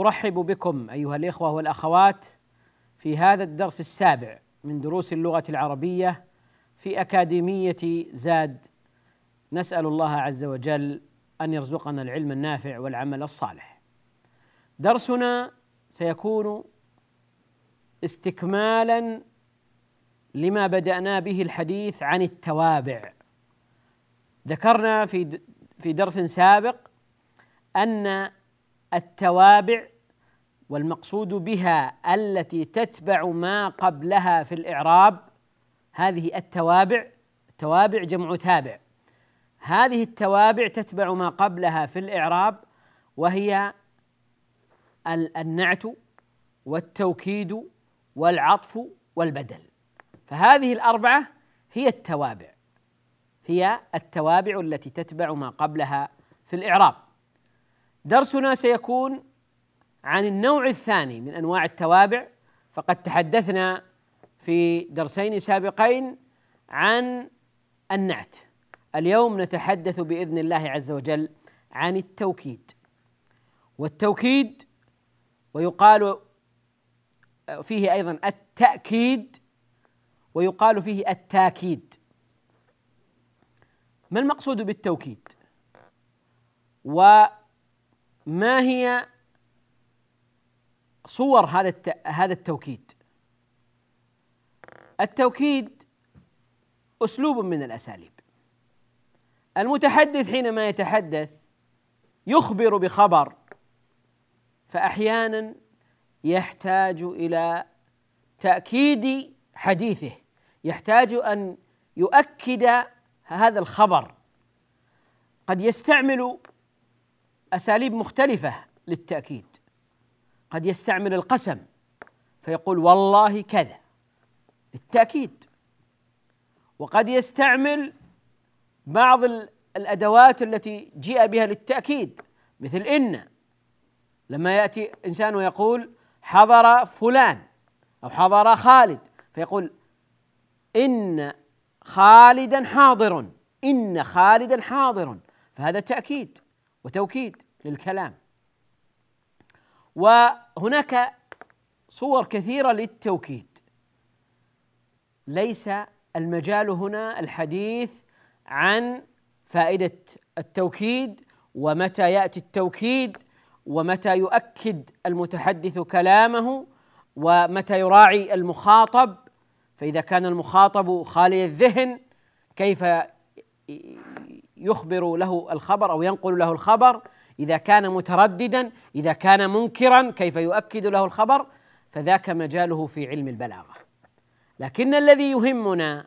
أرحب بكم أيها الإخوة والأخوات في هذا الدرس السابع من دروس اللغة العربية في أكاديمية زاد. نسأل الله عز وجل أن يرزقنا العلم النافع والعمل الصالح. درسنا سيكون استكمالا لما بدأنا به الحديث عن التوابع. ذكرنا في في درس سابق أن التوابع والمقصود بها التي تتبع ما قبلها في الإعراب هذه التوابع. التوابع جمع تابع. هذه التوابع تتبع ما قبلها في الإعراب وهي النعت والتوكيد والعطف والبدل. فهذه الأربعة هي التوابع. هي التوابع التي تتبع ما قبلها في الإعراب. درسنا سيكون عن النوع الثاني من أنواع التوابع فقد تحدثنا في درسين سابقين عن النعت. اليوم نتحدث بإذن الله عز وجل عن التوكيد. والتوكيد ويقال فيه أيضا التأكيد ويقال فيه التاكيد. ما المقصود بالتوكيد؟ وما هي صور هذا هذا التوكيد؟ التوكيد أسلوب من الأساليب. المتحدث حينما يتحدث يخبر بخبر فاحيانا يحتاج إلى تأكيد حديثه. يحتاج أن يؤكد هذا الخبر. قد يستعمل أساليب مختلفة للتأكيد. قد يستعمل القسم فيقول والله كذا للتأكيد. وقد يستعمل بعض الأدوات التي جيء بها للتأكيد مثل إن لما يأتي إنسان ويقول حضر فلان أو حضر خالد فيقول إن خالدا حاضر إن خالدا حاضر فهذا تأكيد. وتوكيد للكلام. وهناك صور كثيرة للتوكيد. ليس المجال هنا الحديث عن فائدة التوكيد ومتى يأتي التوكيد ومتى يؤكد المتحدث كلامه ومتى يراعي المخاطب. فإذا كان المخاطب خالي الذهن كيف يخبر له الخبر أو ينقل له الخبر إذا كان مترددا إذا كان منكرا كيف يؤكد له الخبر؟ فذاك مجاله في علم البلاغة. لكن الذي يهمنا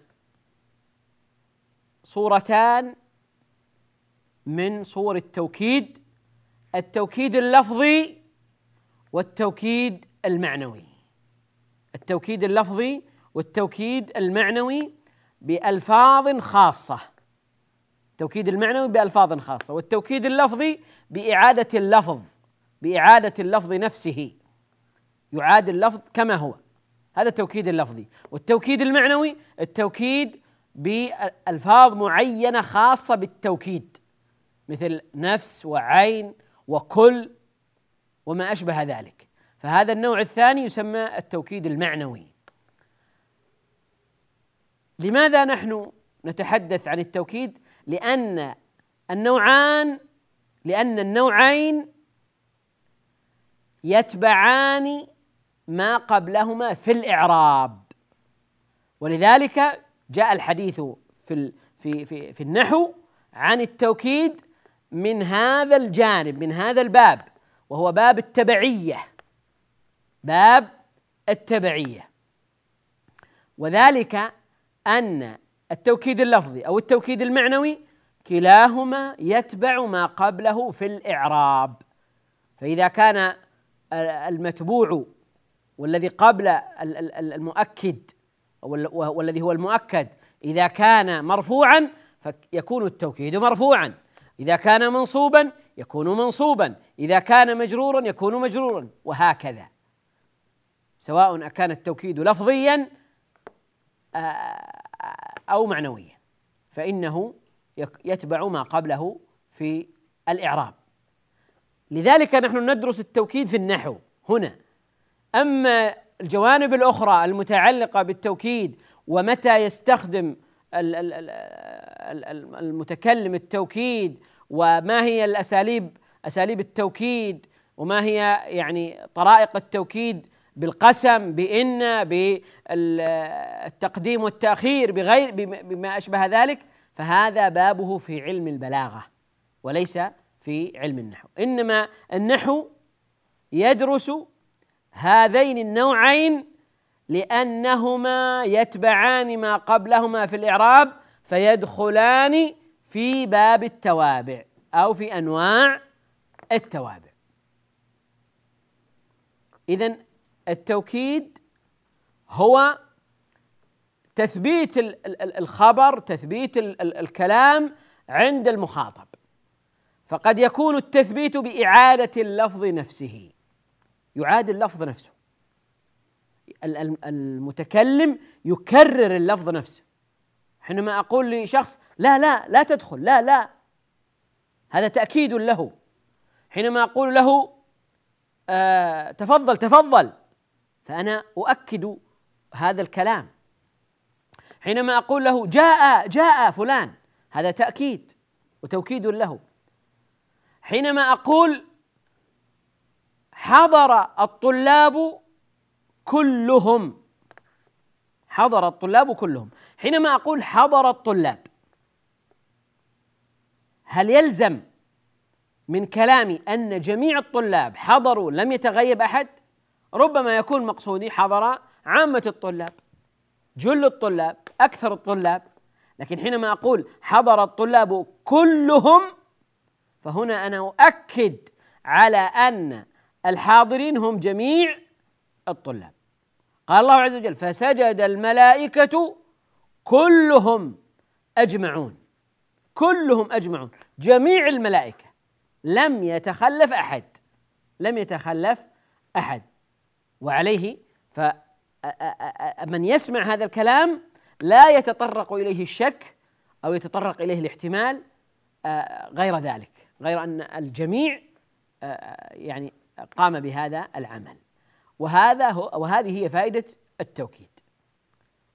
صورتان من صور التوكيد التوكيد اللفظي والتوكيد المعنوي. التوكيد اللفظي والتوكيد المعنوي بألفاظ خاصة. التوكيد المعنوي بألفاظ خاصة والتوكيد اللفظي بإعادة اللفظ بإعادة اللفظ نفسه. يعاد اللفظ كما هو. هذا التوكيد اللفظي. والتوكيد المعنوي التوكيد بألفاظ معينة خاصة بالتوكيد مثل نفس وعين وكل وما أشبه ذلك. فهذا النوع الثاني يسمى التوكيد المعنوي. لماذا نحن نتحدث عن التوكيد؟ لأن النوعان لأن النوعين يتبعان ما قبلهما في الإعراب. ولذلك جاء الحديث في في في في النحو عن التوكيد من هذا الجانب من هذا الباب وهو باب التبعية. باب التبعية. وذلك أن التوكيد اللفظي أو التوكيد المعنوي كلاهما يتبع ما قبله في الإعراب. فإذا كان المتبوع والذي قبل المؤكد والذي هو المؤكد إذا كان مرفوعا فيكون التوكيد مرفوعا. إذا كان منصوبا يكون منصوبا. إذا كان مجرورا يكون مجرورا. وهكذا. سواء كان التوكيد لفظيا أو معنويا فإنه يتبع ما قبله في الإعراب. لذلك نحن ندرس التوكيد في النحو هنا. أما الجوانب الأخرى المتعلقة بالتوكيد ومتى يستخدم المتكلم التوكيد وما هي الأساليب أساليب التوكيد وما هي يعني طرائق التوكيد بالقسم بإن بالتقديم والتأخير بغير بما أشبه ذلك فهذا بابه في علم البلاغة وليس في علم النحو. إنما النحو يدرس هذين النوعين لأنهما يتبعان ما قبلهما في الإعراب فيدخلان في باب التوابع أو في أنواع التوابع. إذا التوكيد هو تثبيت الخبر تثبيت الكلام عند المخاطب. فقد يكون التثبيت بإعادة اللفظ نفسه. يعاد اللفظ نفسه. المتكلم يكرر اللفظ نفسه. حينما أقول لشخص لا لا لا تدخل لا لا. هذا تأكيد له. حينما أقول له آه تفضل تفضل. فأنا أؤكد هذا الكلام. حينما أقول له جاء جاء فلان هذا تأكيد وتوكيد له. حينما أقول حضر الطلاب كلهم حضر الطلاب كلهم. حينما أقول حضر الطلاب هل يلزم من كلامي أن جميع الطلاب حضروا لم يتغيب أحد؟ ربما يكون مقصودي حضر عامة الطلاب جل الطلاب أكثر الطلاب لكن حينما أقول حضر الطلاب كلهم فهنا أنا أؤكد على أن الحاضرين هم جميع الطلاب. قال الله عز وجل فسجد الملائكة كلهم أجمعون كلهم أجمعون جميع الملائكة لم يتخلف أحد لم يتخلف أحد. وعليه فمن يسمع هذا الكلام لا يتطرق إليه الشك أو يتطرق إليه الاحتمال غير ذلك غير أن الجميع يعني قام بهذا العمل. وهذا هو وهذه هي فائدة التوكيد.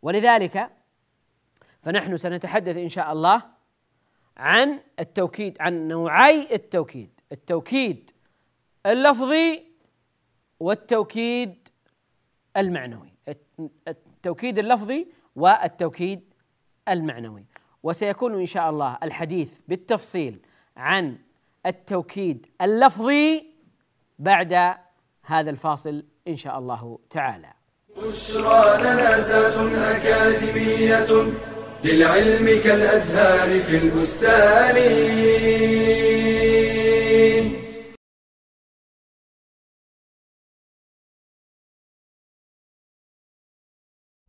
ولذلك فنحن سنتحدث إن شاء الله عن التوكيد عن نوعي التوكيد التوكيد اللفظي والتوكيد المعنوي التوكيد اللفظي والتوكيد المعنوي. وسيكون إن شاء الله الحديث بالتفصيل عن التوكيد اللفظي بعد هذا الفاصل إن شاء الله تعالى. بشرى لنا زاد أكاديمية للعلم كالأزهار في البستان.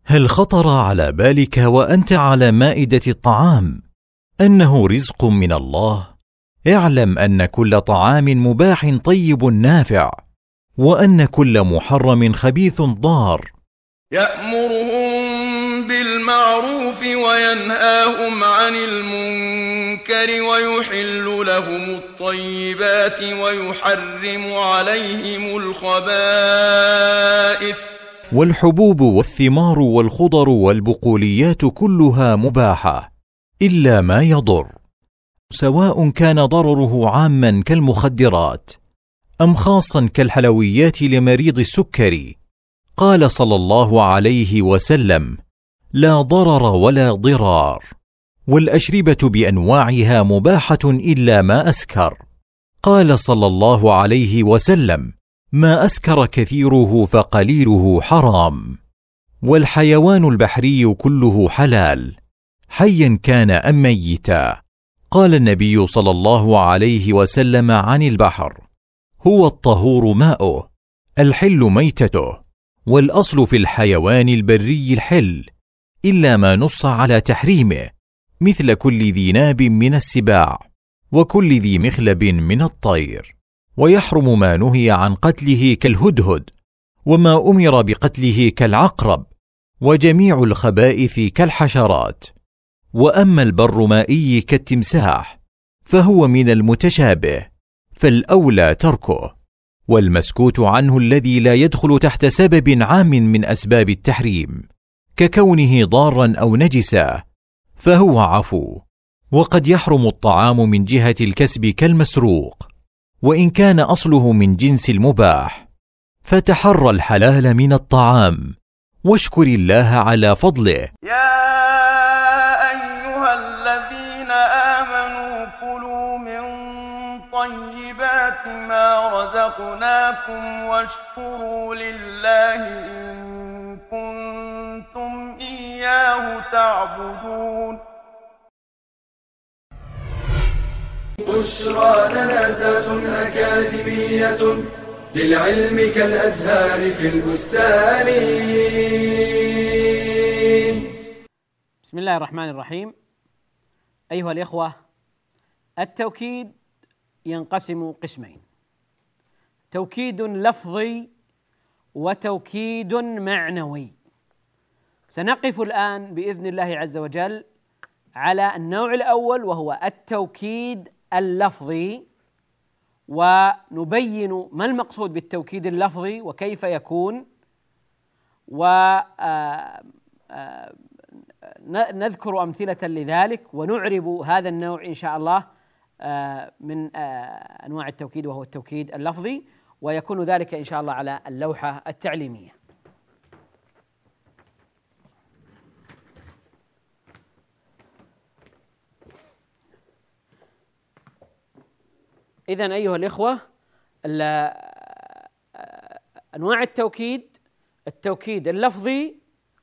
هل خطر على بالك وأنت على مائدة الطعام؟ إنه رزق من الله. اعلم أن كل طعام مباح طيب نافع وأن كل محرم خبيث ضار. يأمرهم بالمعروف وينهاهم عن المنكر ويحل لهم الطيبات ويحرم عليهم الخبائث. والحبوب والثمار والخضر والبقوليات كلها مباحة إلا ما يضر. سواء كان ضرره عاما كالمخدرات أم خاصا كالحلويات لمريض السكري قال صلى الله عليه وسلم لا ضرر ولا ضرار. والأشربة بأنواعها مباحة إلا ما أسكر. قال صلى الله عليه وسلم ما أسكر كثيره فقليله حرام. والحيوان البحري كله حلال. حيا كان أم ميتا. قال النبي صلى الله عليه وسلم عن البحر. هو الطهور ماؤه. الحل ميتته. والأصل في الحيوان البري الحل. إلا ما نص على تحريمه. مثل كل ذي ناب من السباع. وكل ذي مخلب من الطير. ويحرم ما نهي عن قتله كالهدهد وما أمر بقتله كالعقرب وجميع الخبائث كالحشرات. وأما البر مائي كالتمساح فهو من المتشابه فالأولى تركه. والمسكوت عنه الذي لا يدخل تحت سبب عام من أسباب التحريم ككونه ضارا أو نجسا فهو عفو. وقد يحرم الطعام من جهة الكسب كالمسروق. وإن كان أصله من جنس المباح فتحرى الحلال من الطعام واشكر الله على فضله. يا أيها الذين آمنوا كلوا من طيبات ما رزقناكم واشكروا لله إن كنتم إياه تعبدون. بشرى لنا زاد أكاديمية للعلم كالأزهار في البستان. بسم الله الرحمن الرحيم. أيها الإخوة التوكيد ينقسم قسمين. توكيد لفظي وتوكيد معنوي. سنقف الآن بإذن الله عز وجل على النوع الأول وهو التوكيد اللفظي ونبين ما المقصود بالتوكيد اللفظي وكيف يكون و آه، آه، أمثلة لذلك ونعرب هذا النوع إن شاء الله آه، من أنواع التوكيد وهو التوكيد اللفظي ويكون ذلك إن شاء الله على اللوحة التعليمية. اذا أيها الإخوة ال- أنواع التوكيد التوكيد اللفظي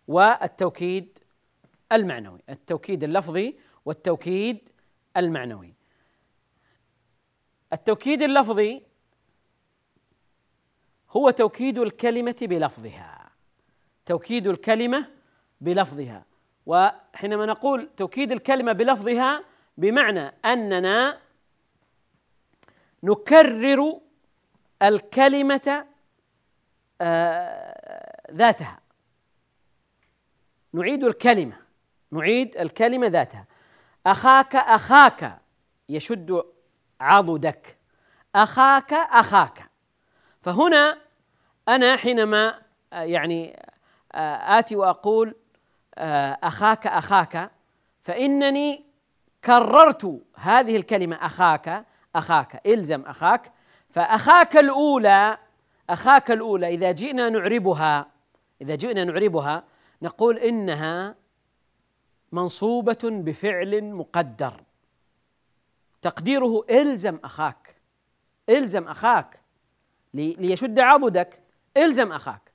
والتوكيد المعنوي. التوكيد اللفظي والتوكيد المعنوي. التوكيد اللفظي هو توكيد الكلمة بلفظها. توكيد الكلمة بلفظها. وحينما نقول توكيد الكلمة بلفظها بمعنى أننا نكرر الكلمة آه، ذاتها. نعيد الكلمة نعيد الكلمة ذاتها. أخاك أخاك يشد عضدك. أخاك أخاك. فهنا أنا حينما آه، يعني آه، آتي وأقول أخاك أخاك فإنني كررت هذه الكلمة أخاك أخاك إلزم أخاك. فأخاك الأولى أخاك الأولى إذا جئنا نعربها إذا جئنا نعربها نقول إنها منصوبة بفعل مقدر. تقديره إلزم أخاك. إلزم أخاك. لي- ليشد عضدك. إلزم أخاك.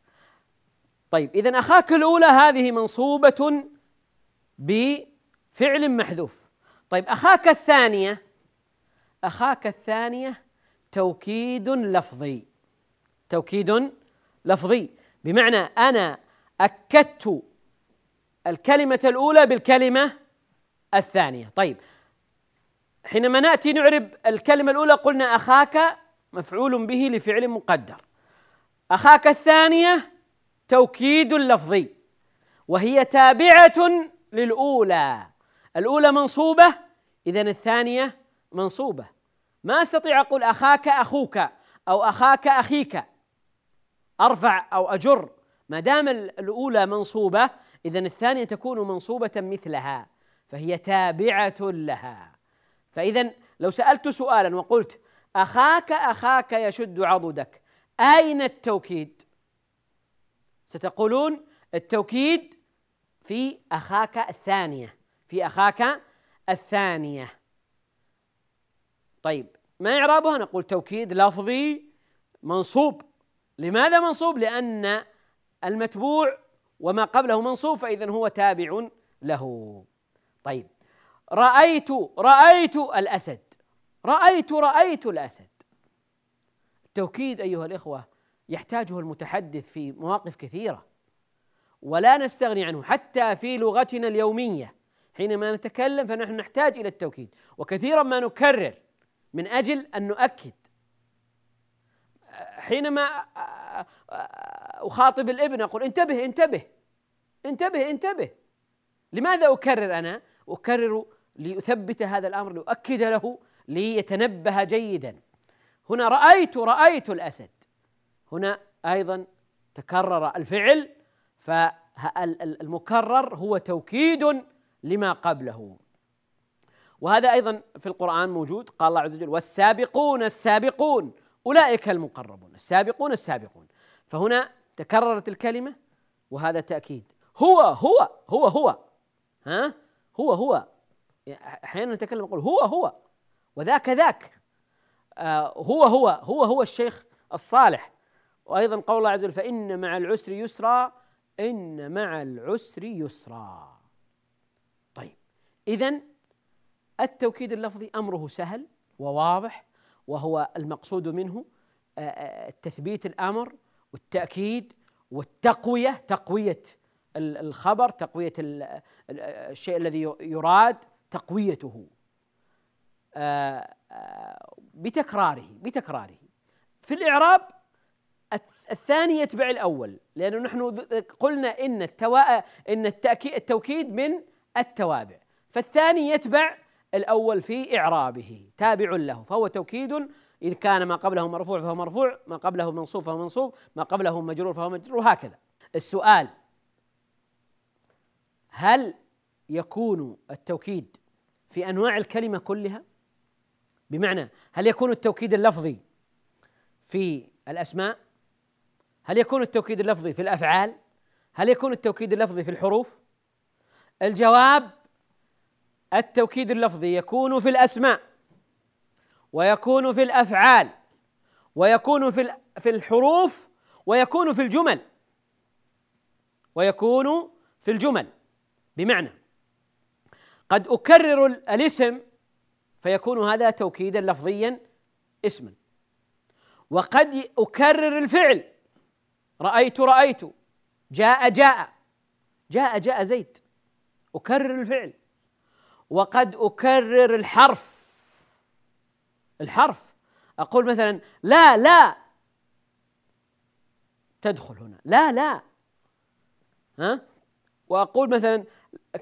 طيب إذا أخاك الأولى هذه منصوبة بفعل محذوف. طيب أخاك الثانية أخاك الثانية توكيد لفظي. توكيد لفظي. بمعنى أنا أكدت الكلمة الأولى بالكلمة الثانية. طيب حينما نأتي نعرب الكلمة الأولى قلنا أخاك مفعول به لفعل مقدر. أخاك الثانية توكيد لفظي. وهي تابعة للأولى. الأولى منصوبة إذا الثانية منصوبة. ما أستطيع أقول أخاك أخوك أو أخاك أخيك. أرفع أو أجر. ما دام الأولى منصوبة إذا الثانية تكون منصوبة مثلها فهي تابعة لها. فإذا لو سألت سؤالا وقلت أخاك أخاك يشد عضدك أين التوكيد؟ ستقولون التوكيد في أخاك الثانية في أخاك الثانية. طيب ما إعرابها؟ نقول توكيد لفظي منصوب. لماذا منصوب؟ لأن المتبوع وما قبله منصوب فإذا هو تابع له. طيب رأيت رأيت الأسد. رأيت رأيت الأسد. التوكيد أيها الإخوة يحتاجه المتحدث في مواقف كثيرة ولا نستغني عنه حتى في لغتنا اليومية. حينما نتكلم فنحن نحتاج إلى التوكيد وكثيرا ما نكرر. من أجل أن نؤكد. حينما أخاطب الابن أقول انتبه انتبه انتبه انتبه. لماذا أكرر أنا؟ أكرر لأثبت هذا الأمر لأؤكد له ليتنبه جيدا. هنا رأيت رأيت الأسد. هنا أيضا تكرر الفعل فالمكرر هو توكيد لما قبله. وهذا أيضا في القرآن موجود. قال الله عز وجل والسابقون السابقون أولئك المقربون. السابقون السابقون. فهنا تكررت الكلمة وهذا تأكيد. هو هو هو هو. ها؟ هو هو. أحيانا نتكلم نقول هو هو. وذاك ذاك. آه هو هو. هو هو الشيخ الصالح. وأيضا قول الله عز وجل فإن مع العسر يسرا إن مع العسر يسرا. طيب. اذا التوكيد اللفظي أمره سهل وواضح وهو المقصود منه آه، آه، تثبيت الأمر والتأكيد والتقوية تقوية الخبر تقوية الشيء الذي يراد تقويته آه، بتكراره بتكراره. في الإعراب الثاني يتبع الأول لأنه نحن قلنا إن التوا إن التوكيد من التوابع. فالثاني يتبع الأول في إعرابه تابع له فهو توكيد إذ كان ما قبله مرفوع فهو مرفوع ما قبله منصوب فهو منصوب ما قبله مجرور فهو مجرور وهكذا السؤال هل يكون التوكيد في أنواع الكلمة كلها؟ بمعنى هل يكون التوكيد اللفظي في الأسماء؟ هل يكون التوكيد اللفظي في الأفعال؟ هل يكون التوكيد اللفظي في الحروف؟ الجواب التوكيد اللفظي يكون في الأسماء ويكون في الأفعال ويكون في في الحروف ويكون في الجمل ويكون في الجمل. بمعنى قد أكرر الاسم فيكون هذا توكيدا لفظيا اسما. وقد أكرر الفعل رأيت رأيت جاء جاء جاء جاء زيد. أكرر الفعل. وقد أكرر الحرف. الحرف. أقول مثلا لا لا. تدخل هنا. لا لا. ها؟ وأقول مثلا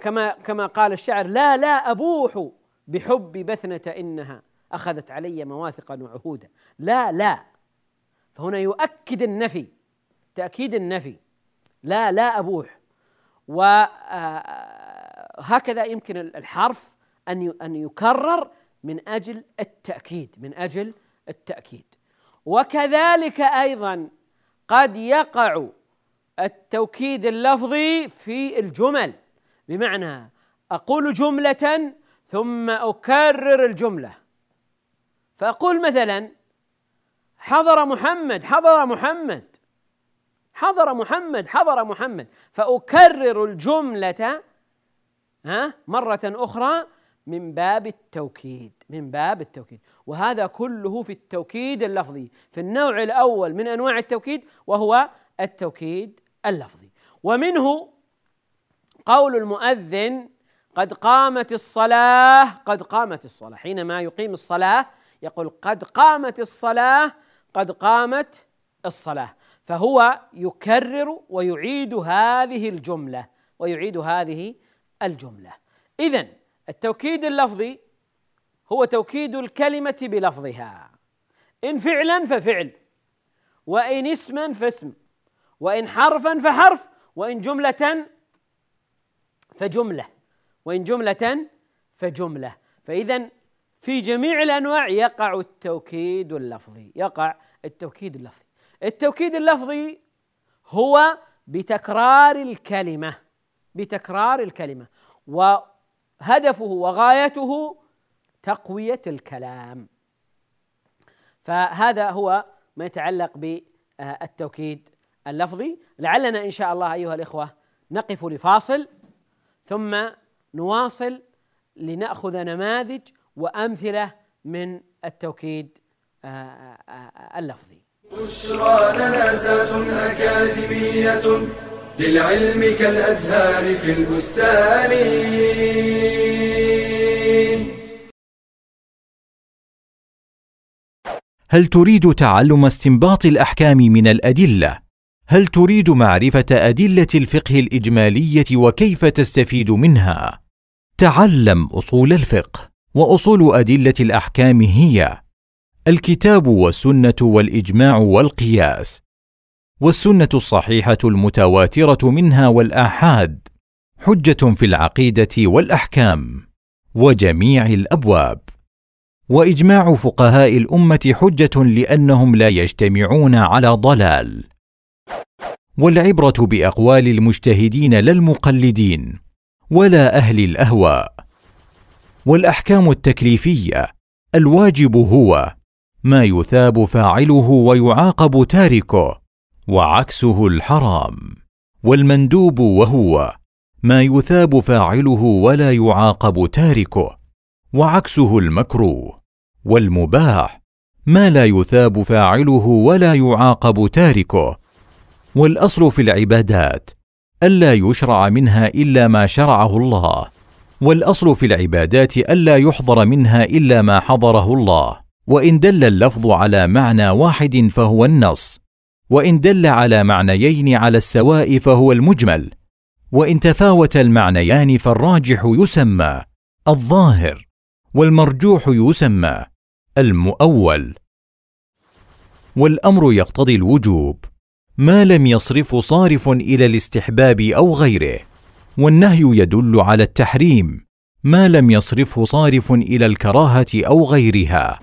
كما كما قال الشاعر لا لا أبوح بحب بثنة إنها أخذت علي مواثقا وعهودا لا لا. فهنا يؤكد النفي تأكيد النفي. لا لا أبوح. وهكذا يمكن الحرف أن أن يكرر من أجل التأكيد من أجل التأكيد. وكذلك أيضا قد يقع التوكيد اللفظي في الجمل. بمعنى أقول جملة ثم أكرر الجملة. فأقول مثلا حضر محمد حضر محمد حضر محمد حضر محمد فأكرر الجملة ها؟ مرة أخرى من باب التوكيد من باب التوكيد. وهذا كله في التوكيد اللفظي. في النوع الأول من أنواع التوكيد وهو التوكيد اللفظي. ومنه قول المؤذن قد قامت الصلاه قد قامت الصلاة. حينما يقيم الصلاة يقول قد قامت الصلاه قد قامت الصلاة. فهو يكرر ويعيد هذه الجملة ويعيد هذه الجملة. اذا التوكيد اللفظي هو توكيد الكلمة بلفظها. إن فعلا ففعل وإن اسما فاسم وإن حرفا فحرف وإن جملة فجملة وإن جملة فجملة. فإذا في جميع الأنواع يقع التوكيد اللفظي يقع التوكيد اللفظي. التوكيد اللفظي هو بتكرار الكلمة. بتكرار الكلمة. وهدفه وغايته تقوية الكلام. فهذا هو ما يتعلق بالتوكيد اللفظي. لعلنا إن شاء الله أيها الإخوة نقف لفاصل ثم نواصل لنأخذ نماذج وأمثلة من التوكيد آه، آه، آه، اللفظي. بشرى لنا زاد أكاديمية. للعلم كالأزهار في البستان. هل تريد تعلم استنباط الأحكام من الأدلة؟ هل تريد معرفة أدلة الفقه الإجمالية وكيف تستفيد منها؟ تعلم أصول الفقه وأصول أدلة الأحكام هي الكتاب والسنة والإجماع والقياس. والسنة الصحيحة المتواترة منها والآحاد حجة في العقيدة والأحكام وجميع الأبواب. وإجماع فقهاء الأمة حجة لأنهم لا يجتمعون على ضلال. والعبرة بأقوال المجتهدين لا المقلدين ولا أهل الأهواء. والأحكام التكليفية الواجب هو ما يثاب فاعله ويعاقب تاركه. وعكسه الحرام. والمندوب وهو ما يثاب فاعله ولا يعاقب تاركه وعكسه المكروه. والمباح ما لا يثاب فاعله ولا يعاقب تاركه. والأصل في العبادات ألا يشرع منها إلا ما شرعه الله. والأصل في العبادات ألا يحضر منها إلا ما حضره الله. وإن دل اللفظ على معنى واحد فهو النص. وإن دل على معنيين على السواء فهو المجمل وإن تفاوت المعنيان فالراجح يسمى الظاهر والمرجوح يسمى المؤول. والأمر يقتضي الوجوب ما لم يصرف صارف إلى الاستحباب أو غيره والنهي يدل على التحريم ما لم يصرفه صارف إلى الكراهة أو غيرها.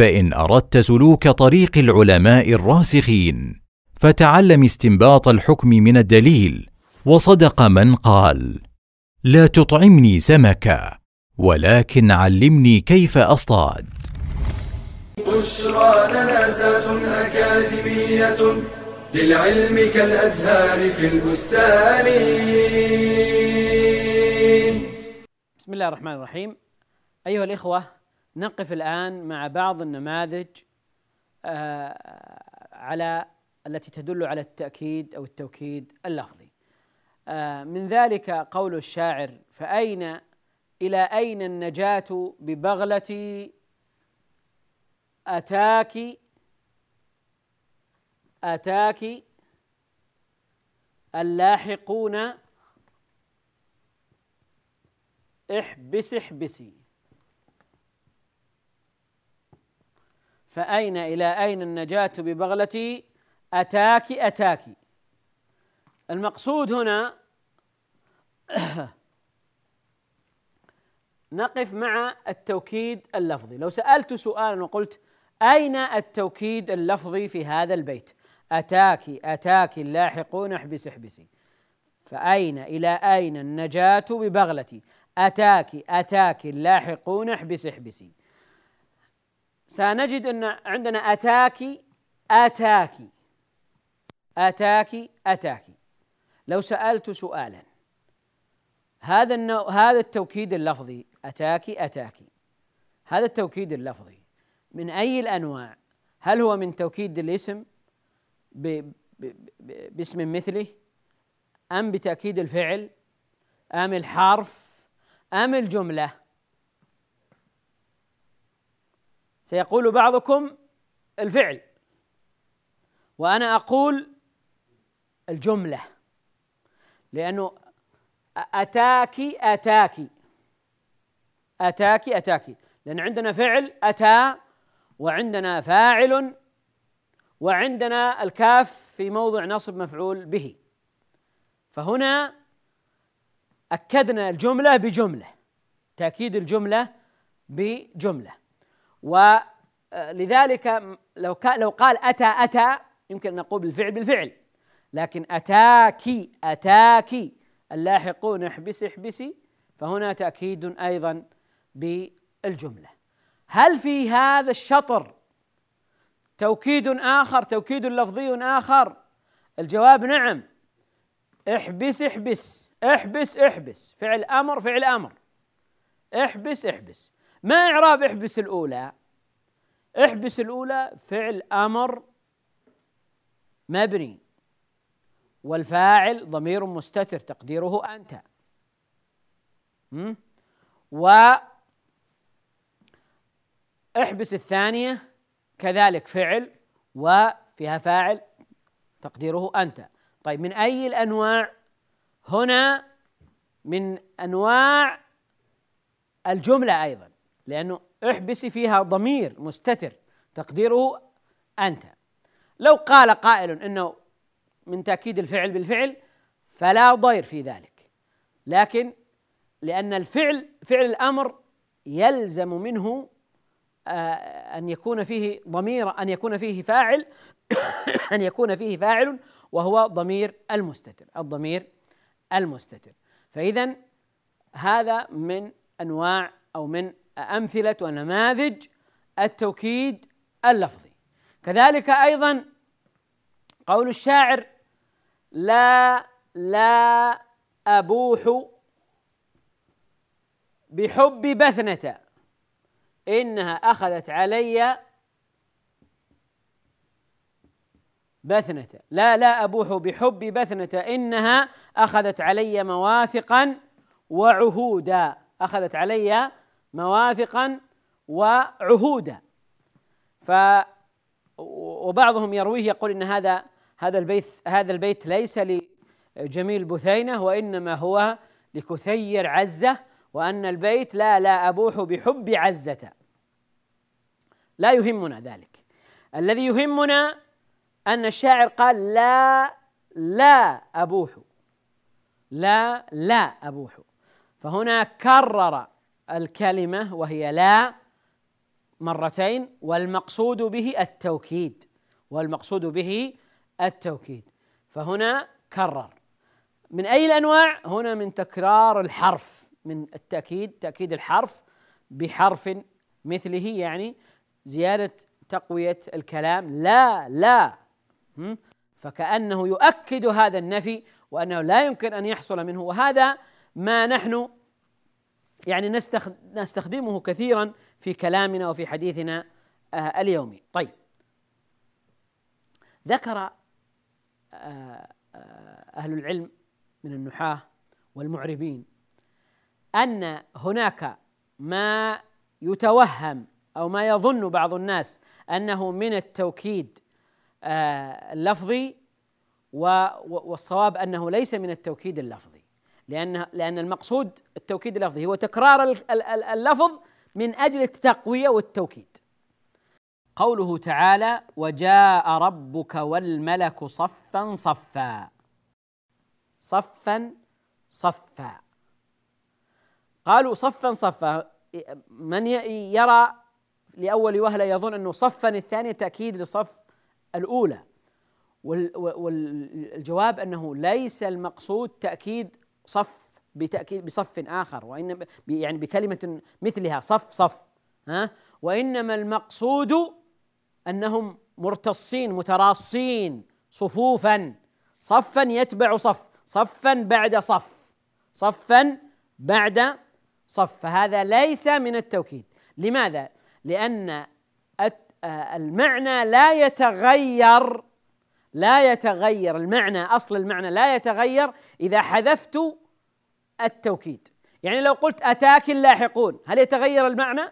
فإن أردت سلوك طريق العلماء الراسخين فتعلم استنباط الحكم من الدليل. وصدق من قال لا تطعمني سمكا ولكن علمني كيف أصطاد. بشرى لنا زاد أكاديمية للعلم كالأزهار في البستان. بسم الله الرحمن الرحيم. أيها الإخوة نقف الآن مع بعض النماذج آه، على التي تدل على التأكيد أو التوكيد اللفظي. آه، من ذلك قول الشاعر فأين إلى أين النجاة ببغلتي آتاك آتاك اللاحقون؟ احبس احبسي. فأين إلى أين النجاة ببغلتي أتاك أتاك. المقصود هنا نقف مع التوكيد اللفظي. لو سألت سؤالا وقلت أين التوكيد اللفظي في هذا البيت؟ أتاك أتاك اللاحقون احبس احبسي. فأين إلى أين النجاة ببغلتي أتاك أتاك اللاحقون احبس احبسي. سنجد أن عندنا أتاك أتاك أتاك أتاك لو سألت سؤالا هذا النوع هذا التوكيد اللفظي أتاك أتاك هذا التوكيد اللفظي من أي الأنواع؟ هل هو من توكيد الاسم باسم مثله؟ أم بتأكيد الفعل؟ أم الحرف؟ أم الجملة؟ سيقول بعضكم الفعل. وأنا أقول الجملة. لأنه أتاك أتاك أتاك أتاك لأن عندنا فعل أتى وعندنا فاعل وعندنا الكاف في موضع نصب مفعول به. فهنا أكدنا الجملة بجملة. تأكيد الجملة بجملة. ولذلك لو لو قال أتى أتى يمكن أن نقول بالفعل بالفعل. لكن أتاكي أتاكي اللاحقون احبسي احبسي فهنا تأكيد أيضا بالجملة. هل في هذا الشطر توكيد آخر توكيد لفظي آخر؟ الجواب نعم. احبس احبس احبس احبس. فعل أمر فعل أمر. احبس احبس. ما إعراب احبس الأولى. احبس الأولى فعل أمر مبني. والفاعل ضمير مستتر تقديره أنت. و احبس الثانية كذلك فعل وفيها فاعل تقديره أنت. طيب من أي الأنواع؟ هنا من أنواع الجملة أيضا. لأنه احبسي فيها ضمير مستتر تقديره أنت. لو قال قائل إنه من تأكيد الفعل بالفعل فلا ضير في ذلك. لكن لأن الفعل فعل الأمر يلزم منه آه، أن يكون فيه ضمير أن يكون فيه فاعل أن يكون فيه فاعل وهو ضمير المستتر الضمير المستتر. فإذا هذا من أنواع أو من أمثلة ونماذج التوكيد اللفظي. كذلك أيضا قول الشاعر لا لا أبوح بحب بثنة إنها أخذت علي بثنة. لا لا أبوح بحب بثنة إنها أخذت علي مواثقا وعهودا أخذت علي مواثقا وعهودا. ف وبعضهم يرويه يقول إن هذا هذا البيت هذا البيت ليس لجميل بثينة وإنما هو لكثير عزة وأن البيت لا لا أبوح بحب عزة. لا يهمنا ذلك. الذي يهمنا أن الشاعر قال لا لا أبوح. لا لا أبوح. فهنا كرر الكلمة وهي لا مرتين والمقصود به التوكيد. والمقصود به التوكيد. فهنا كرر. من أي الأنواع؟ هنا من تكرار الحرف من التأكيد تأكيد الحرف بحرف مثله يعني زيادة تقوية الكلام. لا لا. فكأنه يؤكد هذا النفي وأنه لا يمكن أن يحصل منه. وهذا ما نحن يعني نستخدمه كثيرا في كلامنا وفي حديثنا آه، اليومي. طيب. ذكر آه، آه، أهل العلم من النحاة والمعربين أن هناك ما يتوهم أو ما يظن بعض الناس أنه من التوكيد اللفظي والصواب أنه ليس من التوكيد اللفظي. لأن لأن المقصود التوكيد اللفظي هو تكرار اللفظ من أجل التقوية والتوكيد. قوله تعالى وجاء ربك والملك صفا صفا صفا صفا. قالوا صفا صفا. من يرى لأول وهلة يظن أنه صفا الثاني تأكيد لصف الأولى. والجواب أنه ليس المقصود تأكيد صف بتأكيد بصف آخر وإنما يعني بكلمة مثلها صف صف ها؟ وإنما المقصود أنهم مرتصين متراصين صفوفا. صفا يتبع صف صفا بعد صف صفا بعد صف. فهذا ليس من التوكيد. لماذا؟ لأن آه، المعنى لا يتغير لا يتغير المعنى أصل المعنى لا يتغير إذا حذفت التوكيد. يعني لو قلت أتاك اللاحقون هل يتغير المعنى؟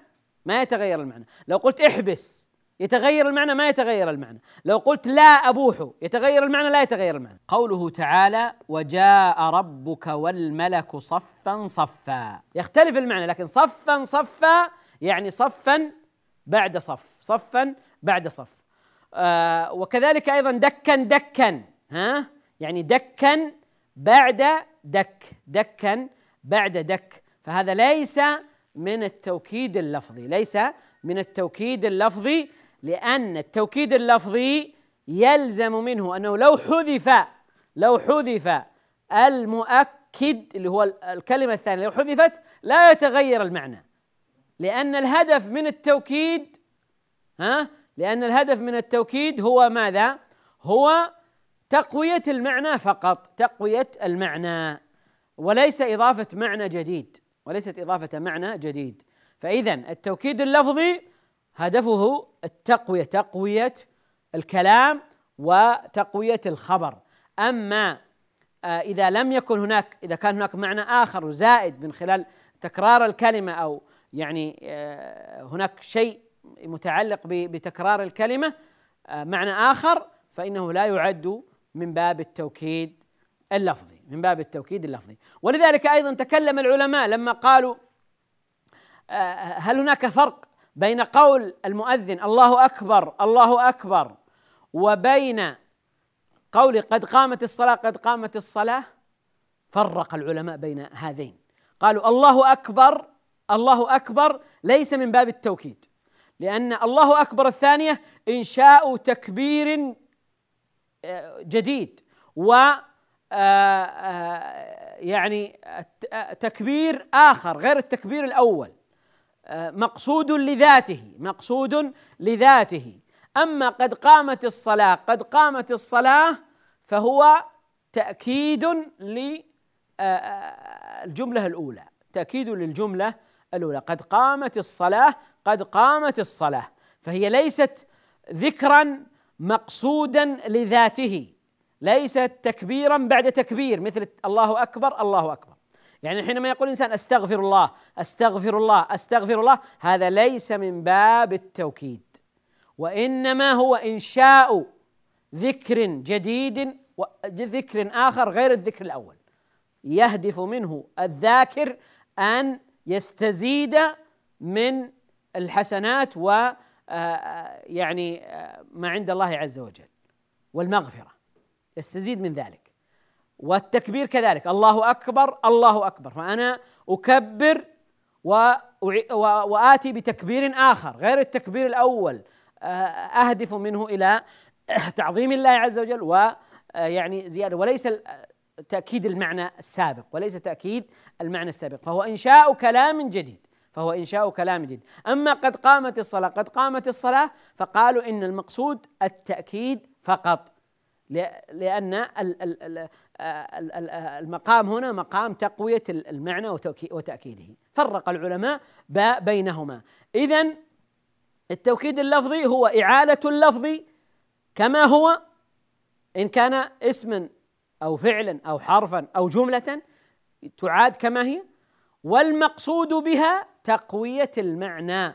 ما يتغير المعنى. لو قلت احبس يتغير المعنى؟ ما يتغير المعنى. لو قلت لا أبوح يتغير المعنى؟ لا يتغير المعنى. قوله تعالى وجاء ربك والملك صفا صفا يختلف المعنى لكن صفا صفا يعني صفا بعد صف صفا بعد صف. آه وكذلك أيضا دكا دكا ها؟ يعني دكا بعد دك دكا بعد دك. فهذا ليس من التوكيد اللفظي ليس من التوكيد اللفظي لأن التوكيد اللفظي يلزم منه أنه لو حذف لو حذف المؤكد اللي هو الكلمة الثانية لو حذفت لا يتغير المعنى لأن الهدف من التوكيد ها؟ لأن الهدف من التوكيد هو ماذا؟ هو تقوية المعنى فقط تقوية المعنى وليس إضافة معنى جديد وليست إضافة معنى جديد فإذا التوكيد اللفظي هدفه التقوية تقوية الكلام وتقوية الخبر أما آه، إذا لم يكن هناك إذا كان هناك معنى آخر زائد من خلال تكرار الكلمة أو يعني آه، هناك شيء متعلق بتكرار الكلمة آه، معنى آخر فإنه لا يعد من باب التوكيد اللفظي من باب التوكيد اللفظي. ولذلك أيضا تكلم العلماء لما قالوا هل هناك فرق بين قول المؤذن الله أكبر الله أكبر وبين قول قد قامت الصلاة قد قامت الصلاة فرق العلماء بين هذين. قالوا الله أكبر الله أكبر ليس من باب التوكيد. لأن الله أكبر الثانية إنشاء تكبير آه، جديد و آه، آه، يعني تكبير آخر غير التكبير الأول مقصود لذاته مقصود لذاته. أما قد قامت الصلاة قد قامت الصلاة فهو تأكيد للجمله الأولى تأكيد للجملة الأولى. قد قامت الصلاة قد قامت الصلاة فهي ليست ذكرا مقصودا لذاته ليست تكبيرا بعد تكبير مثل الله أكبر الله أكبر. يعني حينما يقول الإنسان أستغفر الله أستغفر الله أستغفر الله هذا ليس من باب التوكيد وإنما هو إنشاء ذكر جديد وذكر آخر غير الذكر الأول. يهدف منه الذاكر أن يستزيد من الحسنات و آه، آه، يعني آه، ما عند الله عز وجل والمغفرة. يستزيد من ذلك. والتكبير كذلك. الله أكبر الله أكبر. فأنا أكبر وآتي بتكبير آخر غير التكبير الأول. أهدف منه إلى تعظيم الله عز وجل ويعني زيادة. وليس تأكيد المعنى السابق. وليس تأكيد المعنى السابق. فهو إنشاء كلام جديد. فهو إنشاء كلام جديد. أما قد قامت الصلاة قد قامت الصلاة فقالوا إن المقصود التأكيد فقط. لأن المقام هنا مقام تقوية المعنى وتأكيده. فرق العلماء بينهما. اذا التوكيد اللفظي هو إعالة اللفظ كما هو إن كان اسما أو فعلا أو حرفا أو جملة تعاد كما هي والمقصود بها تقوية المعنى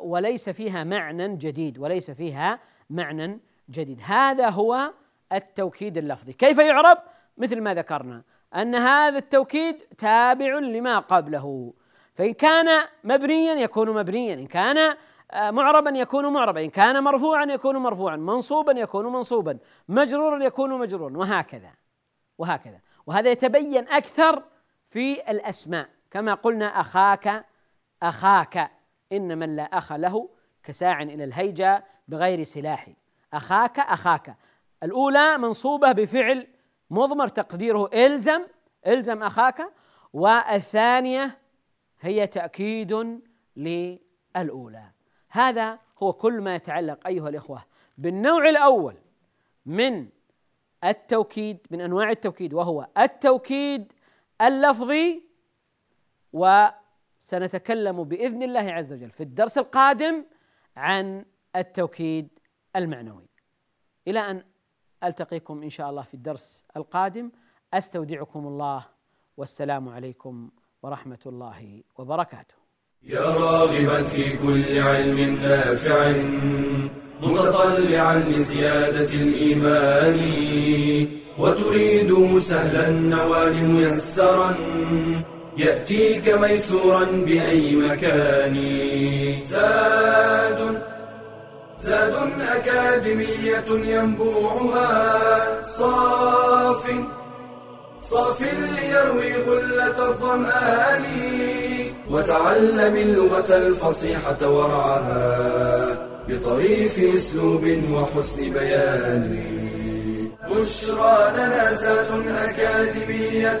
وليس فيها معنى جديد وليس فيها معنى جديد. هذا هو التوكيد اللفظي. كيف يعرب؟ مثل ما ذكرنا أن هذا التوكيد تابع لما قبله. فإن كان مبنيا يكون مبنيا إن كان آه، معربا يكون معربا إن كان مرفوعا يكون مرفوعا منصوبا يكون منصوبا مجرورا يكون مجرورا وهكذا وهكذا. وهذا يتبين أكثر في الأسماء. كما قلنا أخاك أخاك إن من لا أخ له كساع إلى الهيجة بغير سلاح. أخاك أخاك. الأولى منصوبة بفعل مضمر تقديره إلزم إلزم أخاك. والثانية هي تأكيد للأولى. هذا هو كل ما يتعلق أيها الإخوة بالنوع الأول من التوكيد من أنواع التوكيد وهو التوكيد اللفظي وسنتكلم بإذن الله عز وجل في الدرس القادم عن التوكيد المعنوي. إلى أن ألتقيكم إن شاء الله في الدرس القادم أستودعكم الله والسلام عليكم ورحمة الله وبركاته. يا راغبا في كل علم نافع متطلعا لزيادة الإيمان وتريد سهلا النوال ميسرا يأتيك ميسورا بأي مكان. زاد زاد أكاديمية ينبوعها. صاف صاف ليروي غلة الظمآن وتعلم اللغة الفصيحة ورعاها بطريف أسلوب وحسن بيان. بشرى لنا زاد أكاديمية